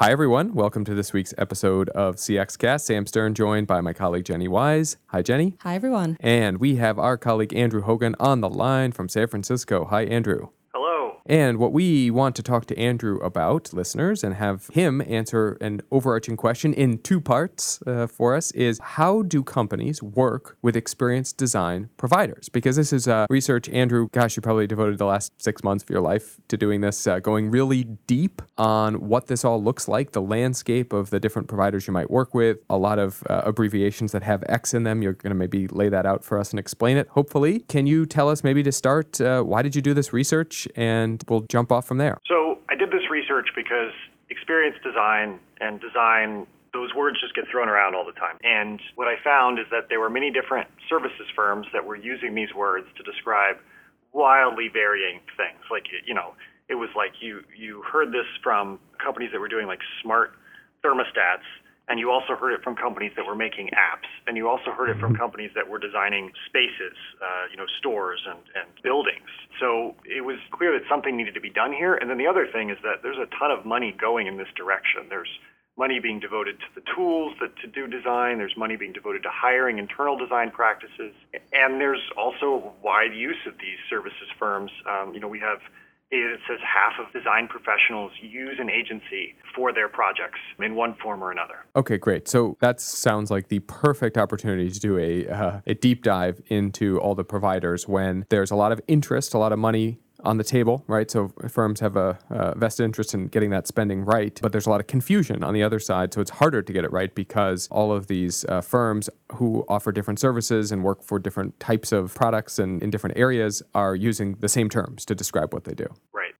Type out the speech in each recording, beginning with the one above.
Hi, everyone. Welcome to this week's episode of CXCast. Sam Stern joined by my colleague Jenny Wise. Hi, Jenny. Hi, everyone. And we have our colleague Andrew Hogan on the line from San Francisco. Hi, Andrew. And what we want to talk to Andrew about, listeners, and have him answer an overarching question in two parts uh, for us is how do companies work with experienced design providers? Because this is uh, research, Andrew, gosh, you probably devoted the last six months of your life to doing this, uh, going really deep on what this all looks like, the landscape of the different providers you might work with, a lot of uh, abbreviations that have X in them. You're going to maybe lay that out for us and explain it, hopefully. Can you tell us, maybe to start, uh, why did you do this research? And we'll jump off from there. So I did this research because experience design and design those words just get thrown around all the time. And what I found is that there were many different services firms that were using these words to describe wildly varying things. Like, you know, it was like you, you heard this from companies that were doing like smart thermostats and you also heard it from companies that were making apps, and you also heard it from companies that were designing spaces, uh, you know, stores and, and buildings. So it was clear that something needed to be done here. And then the other thing is that there's a ton of money going in this direction. There's money being devoted to the tools that to do design. There's money being devoted to hiring internal design practices, and there's also wide use of these services firms. Um, you know, we have it says half of design professionals use an agency for their projects in one form or another. Okay, great. So that sounds like the perfect opportunity to do a uh, a deep dive into all the providers when there's a lot of interest, a lot of money on the table, right? So firms have a, a, vested interest in getting that spending right, but there's a lot of confusion on the other side. So it's harder to get it right because all of these uh, firms who offer different services and work for different types of products and in different areas are using the same terms to describe what they do.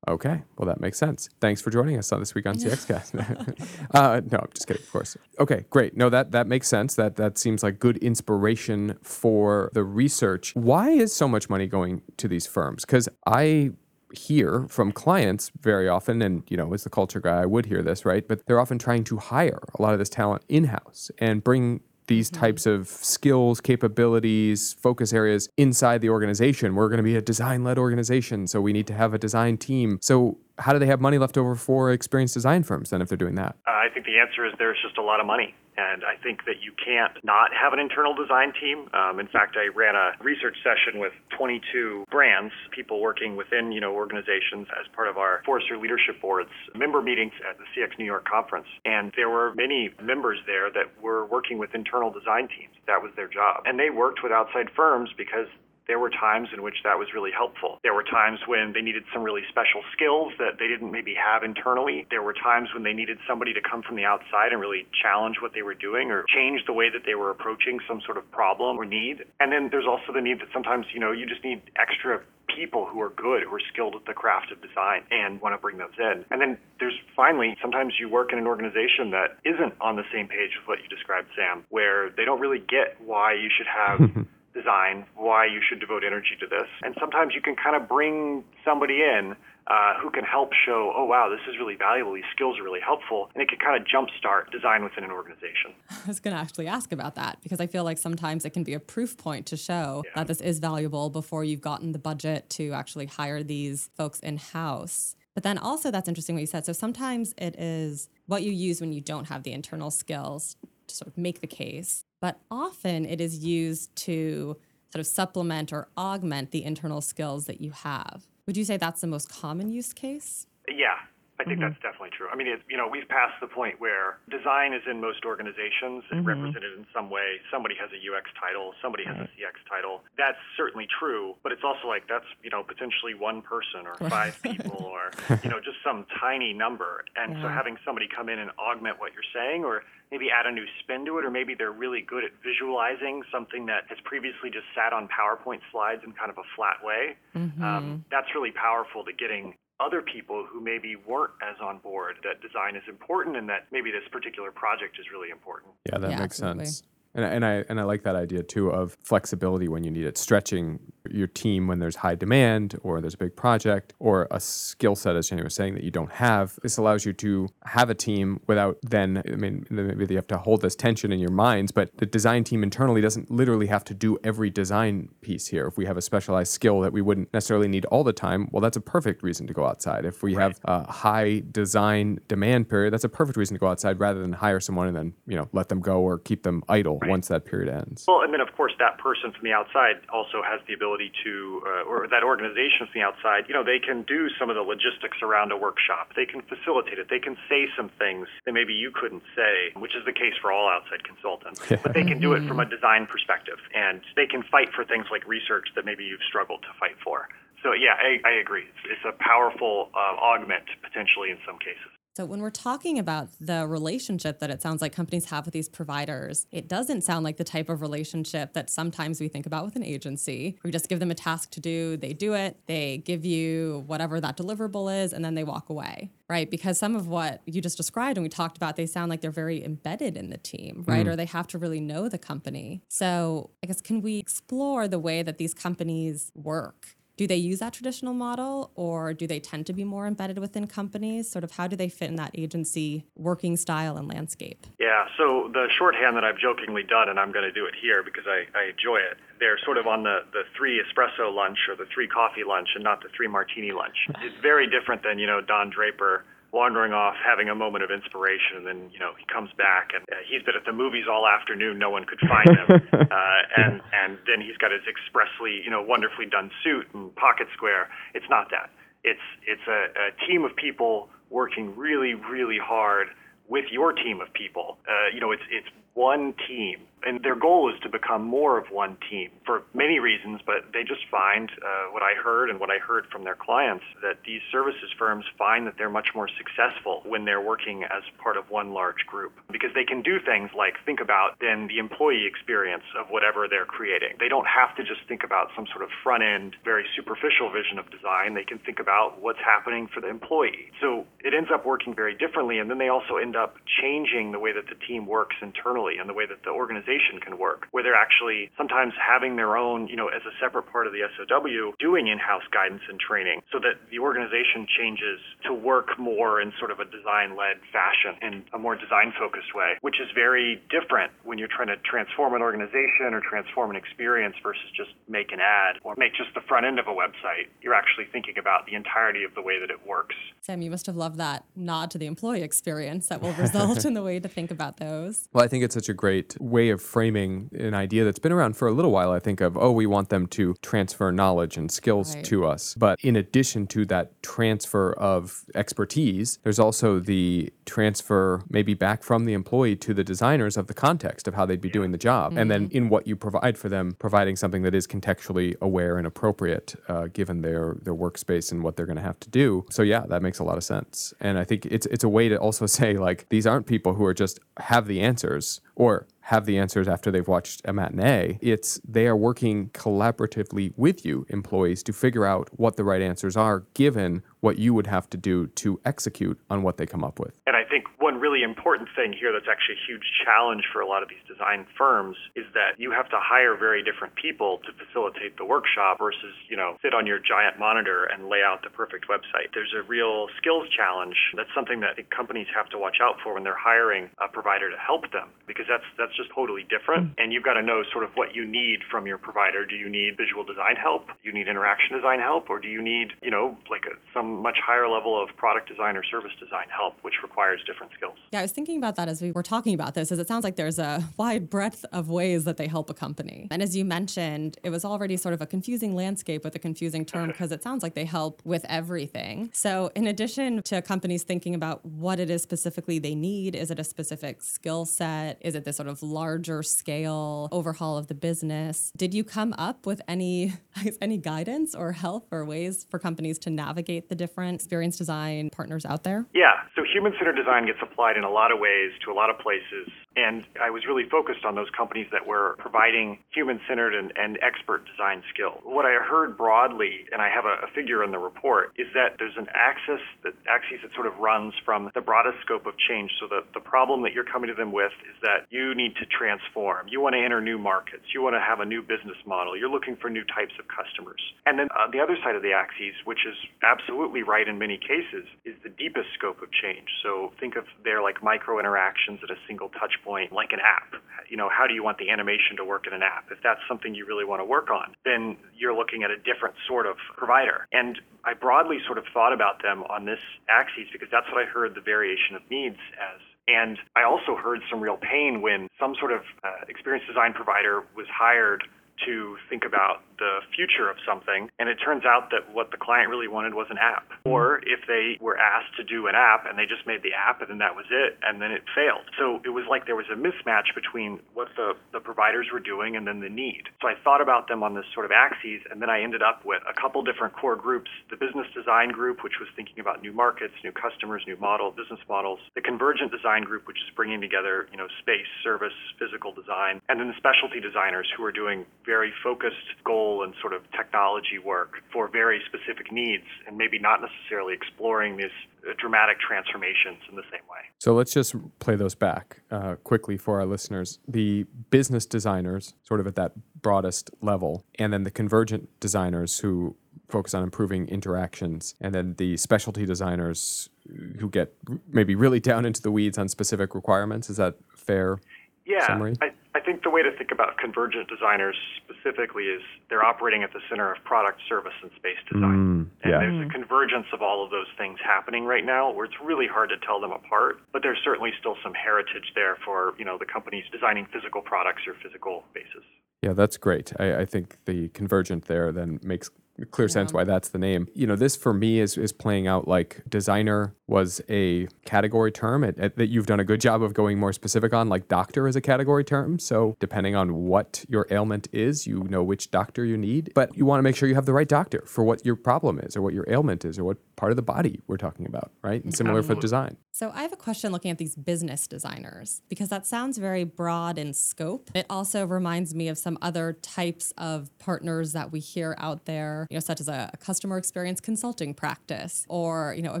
Okay. Well, that makes sense. Thanks for joining us on this week on CXCast. uh, no, I'm just kidding, of course. Okay, great. No, that that makes sense. That that seems like good inspiration for the research. Why is so much money going to these firms? Because I hear from clients very often, and you know, as the culture guy, I would hear this, right? But they're often trying to hire a lot of this talent in house and bring these mm-hmm. types of skills, capabilities, focus areas inside the organization. We're going to be a design led organization, so we need to have a design team. So, how do they have money left over for experienced design firms then if they're doing that? Uh, I think the answer is there's just a lot of money. And I think that you can't not have an internal design team. Um, in fact, I ran a research session with 22 brands, people working within you know organizations as part of our Forrester Leadership Board's member meetings at the CX New York conference. And there were many members there that were working with internal design teams. That was their job. And they worked with outside firms because there were times in which that was really helpful. There were times when they needed some really special skills that they didn't maybe have internally. There were times when they needed somebody to come from the outside and really challenge what they were doing or change the way that they were approaching some sort of problem or need. And then there's also the need that sometimes, you know, you just need extra people who are good, who are skilled at the craft of design and want to bring those in. And then there's finally, sometimes you work in an organization that isn't on the same page with what you described, Sam, where they don't really get why you should have design, why you should devote energy to this. And sometimes you can kind of bring somebody in uh, who can help show, oh, wow, this is really valuable. These skills are really helpful. And it can kind of jumpstart design within an organization. I was going to actually ask about that because I feel like sometimes it can be a proof point to show yeah. that this is valuable before you've gotten the budget to actually hire these folks in house. But then also, that's interesting what you said. So sometimes it is what you use when you don't have the internal skills to sort of make the case but often it is used to sort of supplement or augment the internal skills that you have. Would you say that's the most common use case? Yeah, I think mm-hmm. that's definitely true. I mean, it, you know, we've passed the point where design is in most organizations and mm-hmm. represented in some way. Somebody has a UX title, somebody has right. a CX title. That's certainly true, but it's also like that's, you know, potentially one person or five people or, you know, just some tiny number. And yeah. so having somebody come in and augment what you're saying or maybe add a new spin to it, or maybe they're really good at visualizing something that has previously just sat on PowerPoint slides in kind of a flat way. Mm-hmm. Um, that's really powerful to getting other people who maybe weren't as on board that design is important and that maybe this particular project is really important. Yeah, that yeah, makes absolutely. sense. And, and I and I like that idea too of flexibility when you need it, stretching your team when there's high demand or there's a big project or a skill set, as Jenny was saying, that you don't have. This allows you to have a team without then, I mean, maybe you have to hold this tension in your minds, but the design team internally doesn't literally have to do every design piece here. If we have a specialized skill that we wouldn't necessarily need all the time, well, that's a perfect reason to go outside. If we right. have a high design demand period, that's a perfect reason to go outside rather than hire someone and then, you know, let them go or keep them idle right. once that period ends. Well, and then of course that person from the outside also has the ability to, uh, or that organization from the outside, you know, they can do some of the logistics around a workshop. They can facilitate it. They can say some things that maybe you couldn't say, which is the case for all outside consultants. but they can do it from a design perspective, and they can fight for things like research that maybe you've struggled to fight for. So yeah, I, I agree. It's, it's, a powerful uh, augment potentially in some cases. So, when we're talking about the relationship that it sounds like companies have with these providers, it doesn't sound like the type of relationship that sometimes we think about with an agency. We just give them a task to do, they do it, they give you whatever that deliverable is, and then they walk away, right? Because some of what you just described and we talked about, they sound like they're very embedded in the team, right? Mm. Or they have to really know the company. So, I guess, can we explore the way that these companies work? Do they use that traditional model or do they tend to be more embedded within companies? Sort of how do they fit in that agency working style and landscape? Yeah, so the shorthand that I've jokingly done, and I'm going to do it here because I, I enjoy it, they're sort of on the, the three espresso lunch or the three coffee lunch and not the three martini lunch. It's very different than, you know, Don Draper wandering off, having a moment of inspiration, and then you know he comes back and uh, he's been at the movies all afternoon. No one could find him, uh, and and then he's got his expressly you know wonderfully done suit and pocket square. It's not that. It's it's a, a team of people working really really hard with your team of people. Uh, you know, it's it's one team and their goal is to become more of one team for many reasons, but they just find uh, what I heard and what I heard from their clients that these services firms find that they're much more successful when they're working as part of one large group because they can do things like think about then the employee experience of whatever they're creating. They don't have to just think about some sort of front end, very superficial vision of design. They can think about what's happening for the employee. So it ends up working very differently, and then they also end up changing the way that the team works internally and the way that the organization organization can work, where they're actually sometimes having their own, you know, as a separate part of the SOW, doing in-house guidance and training so that the organization changes to work more in sort of a design-led fashion in a more design-focused way, which is very different when you're trying to transform an organization or transform an experience versus just make an ad or make just the front end of a website. You're actually thinking about the entirety of the way that it works. Sam, you must have loved that nod to the employee experience that will result in the way to think about those. Well, I think it's such a great way of of framing an idea that's been around for a little while, I think, of, oh, we want them to transfer knowledge and skills right. to us. But in addition to that transfer of expertise, there's also the transfer maybe back from the employee to the designers of the context of how they'd be doing the job. Mm-hmm. And then mm-hmm. in what you provide for them, providing something that is contextually aware and appropriate uh, given their, their workspace and what they're going to have to do. So, yeah, that makes a lot of sense. And I think it's, it's a way to also say, like, these aren't people who are just have the answers or have the answers after they've watched a matinee. It's they are working collaboratively with you, employees, to figure out what the right answers are given what you would have to do to execute on what they come up with. And I think one really important thing here that's actually a huge challenge for a lot of these design firms is that you have to hire very different people to facilitate the workshop versus, you know, sit on your giant monitor and lay out the perfect website. There's a real skills challenge. That's something that companies have to watch out for when they're hiring a provider to help them because that's that's just totally different mm. and you've got to know sort of what you need from your provider. Do you need visual design help? Do you need interaction design help or do you need, you know, like a, some much higher level of product design or service design help, which requires different skills. Yeah, I was thinking about that as we were talking about this, as it sounds like there's a wide breadth of ways that they help a company. And as you mentioned, it was already sort of a confusing landscape with a confusing term because it sounds like they help with everything. So, in addition to companies thinking about what it is specifically they need, is it a specific skill set? Is it this sort of larger scale overhaul of the business? Did you come up with any any guidance or help or ways for companies to navigate the different experience design partners out there? Yeah. So human centered design gets applied in a lot of ways to a lot of places And I was really focused on those companies that were providing human centered and, and, expert design skill. What I heard broadly, and I have a, a, figure in the report, is that there's an axis that axis that sort of runs from the broadest scope of change. So the, the problem that you're coming to them with is that you need to transform. You want to enter new markets. You want to have a new business model. You're looking for new types of customers. And then on the other side of the axis, which is absolutely right in many cases, is the deepest scope of change. So think of there like micro interactions at a single touch point, like an app. You know, how do you want the animation to work in an app? If that's something you really want to work on, then you're looking at a different sort of provider. And I broadly sort of thought about them on this axis because that's what I heard the variation of needs as. And I also heard some real pain when some sort of uh, experience design provider was hired to think about the future of something, and it turns out that what the client really wanted was an app. Or if they were asked to do an app and they just made the app and then that was it, and then it failed. So it was like there was a mismatch between what the, the providers were doing and then the need. So I thought about them on this sort of axes, and then I ended up with a couple different core groups the business design group, which was thinking about new markets, new customers, new model, business models, the convergent design group, which is bringing together, you know, space, service, physical design, and then the specialty designers who are doing very focused goal and sort of technology work for very specific needs and maybe not necessarily exploring these uh, dramatic transformations in the same way. So let's just play those back uh, quickly for our listeners. The business designers, sort of at that broadest level, and then the convergent designers who focus on improving interactions, and then the specialty designers who get maybe really down into the weeds on specific requirements. Is that fair? Yeah, summary? I, I think the way to think about convergent designers specifically is they're operating at the center of product, service, and space design. Mm, yeah. And there's a convergence of all of those things happening right now where it's really hard to tell them apart, but there's certainly still some heritage there for, you know, the companies designing physical products or physical bases. Yeah, that's great. I, I think the convergent there then makes clear yeah. sense why that's the name. You know, this for me is is playing out like designer was a category term that you've done a good job of going more specific on, like doctor is a category term. So depending on what your ailment is, you know which doctor you need, but you want to make sure you have the right doctor for what your problem is or what your ailment is or what part of the body we're talking about, right? And similar for design. So I have a question looking at these business designers because that sounds very broad in scope. It also reminds me of some other types of partners that we hear out there, you know, such as a, customer experience consulting practice or, you know, a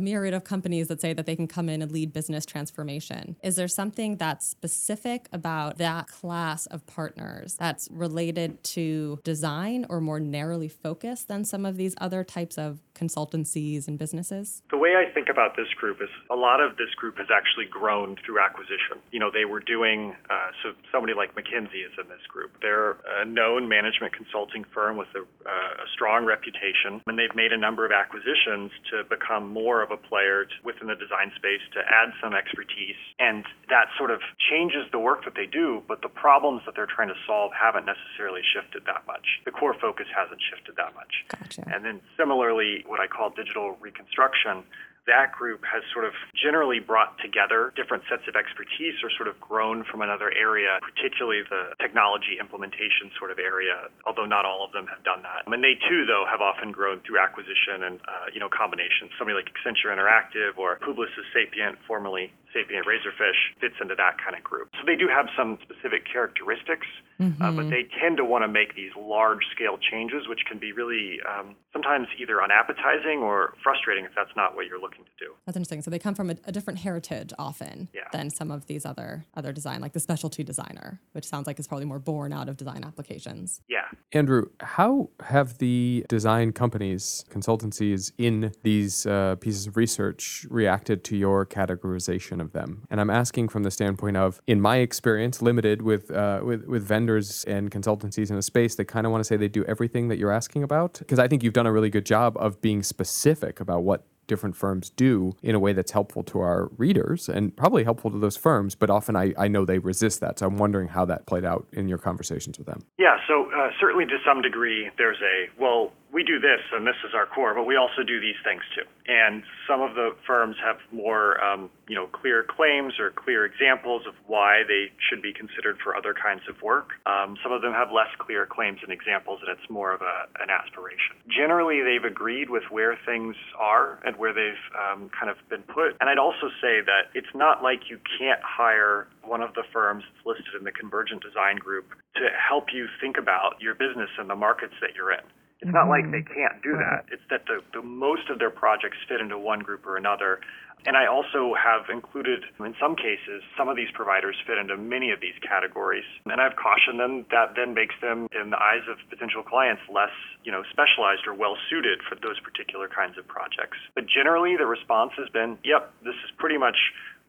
myriad of companies that say that they can come in and lead business transformation. Is there something that's specific about that class of partners that's related to design or more narrowly focused than some of these other types of consultancies and businesses? The way I think about this group is a lot of this group has actually grown through acquisition. You know, they were doing, uh, so somebody like McKinsey is in this group. They're a known management consulting firm with a, uh, a strong reputation, and they've made a number of acquisitions to become more of a player within the design space to add some expertise. And that sort of changes the work that they do, but the problems that they're trying to solve haven't necessarily shifted that much. The core focus hasn't shifted that much. Gotcha. And then similarly, what I call digital reconstruction, that group has sort of generally brought together different sets of expertise or sort of grown from another area, particularly the technology implementation sort of area, although not all of them have done that. And they too, though, have often grown through acquisition and, uh, you know, combinations. Somebody like Accenture Interactive or Publicis Sapient, formerly Sapient Razorfish, fits into that kind of group. So they do have some specific characteristics, mm-hmm. uh, but mm-hmm. they tend to want to make these large scale changes, which can be really um, sometimes either unappetizing or frustrating if that's not what you're looking looking to do. That's interesting. So they come from a, a different heritage often yeah. than some of these other other design, like the specialty designer, which sounds like is probably more born out of design applications. Yeah. Andrew, how have the design companies, consultancies in these uh, pieces of research reacted to your categorization of them? And I'm asking from the standpoint of, in my experience, limited with uh, with, with vendors and consultancies in a space, they kind of want to say they do everything that you're asking about. Because I think you've done a really good job of being specific about what different firms do in a way that's helpful to our readers and probably helpful to those firms, but often I, I know they resist that. So I'm wondering how that played out in your conversations with them. Yeah, so uh, certainly to some degree, there's a, well, we do this and this is our core, but we also do these things too. And some of the firms have more, um, you know, clear claims or clear examples of why they should be considered for other kinds of work. Um, some of them have less clear claims and examples, and it's more of a, an aspiration. Generally, they've agreed with where things are and where they've um, kind of been put. And I'd also say that it's not like you can't hire one of the firms that's listed in the Convergent Design Group to help you think about your business and the markets that you're in. It's not like they mm-hmm. can't do that. It's that the, the most of their projects fit into one group or another. And I also have included, in some cases, some of these providers fit into many of these categories. And I've cautioned them that then makes them, in the eyes of potential clients, less, you know, specialized or well suited for those particular kinds of projects. But generally, the response has been, yep, this is pretty much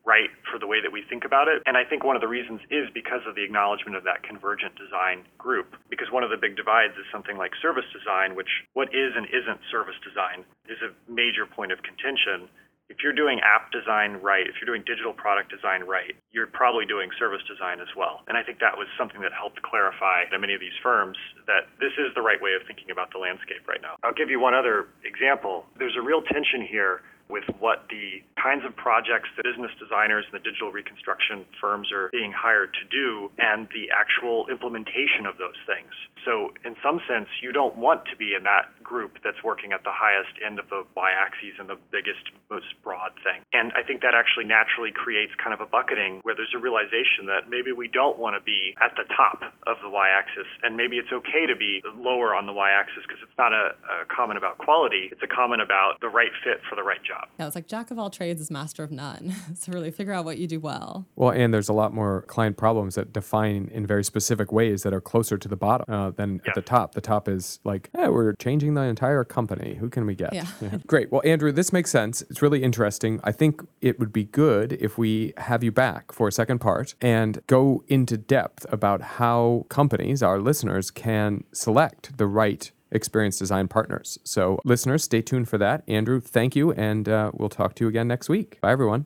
right for the way that we think about it. And I think one of the reasons is because of the acknowledgement of that convergent design group. Because one of the big divides is something like service design, which what is and isn't service design is a major point of contention. If you're doing app design right, if you're doing digital product design right, you're probably doing service design as well. And I think that was something that helped clarify to many of these firms that this is the right way of thinking about the landscape right now. I'll give you one other example. There's a real tension here with what the kinds of projects the business designers and the digital reconstruction firms are being hired to do and the actual implementation of those things. So, in some sense, you don't want to be in that group that's working at the highest end of the y axis and the biggest, most broad thing. And I think that actually naturally creates kind of a bucketing where there's a realization that maybe we don't want to be at the top of the y axis, and maybe it's okay to be lower on the y axis because it's not a, a comment about quality, it's a comment about the right fit for the right job. Yeah, it's like jack of all trades is master of none. so really figure out what you do well. Well, and there's a lot more client problems that define in very specific ways that are closer to the bottom uh, than at the top. The top is like, hey, we're changing the entire company. Who can we get? Yeah. Great. Well, Andrew, this makes sense. It's really interesting. I think it would be good if we have you back for a second part and go into depth about how companies, our listeners, can select the right experience design partners. So, listeners, stay tuned for that. Andrew, thank you, and uh, we'll talk to you again next week. Bye, everyone.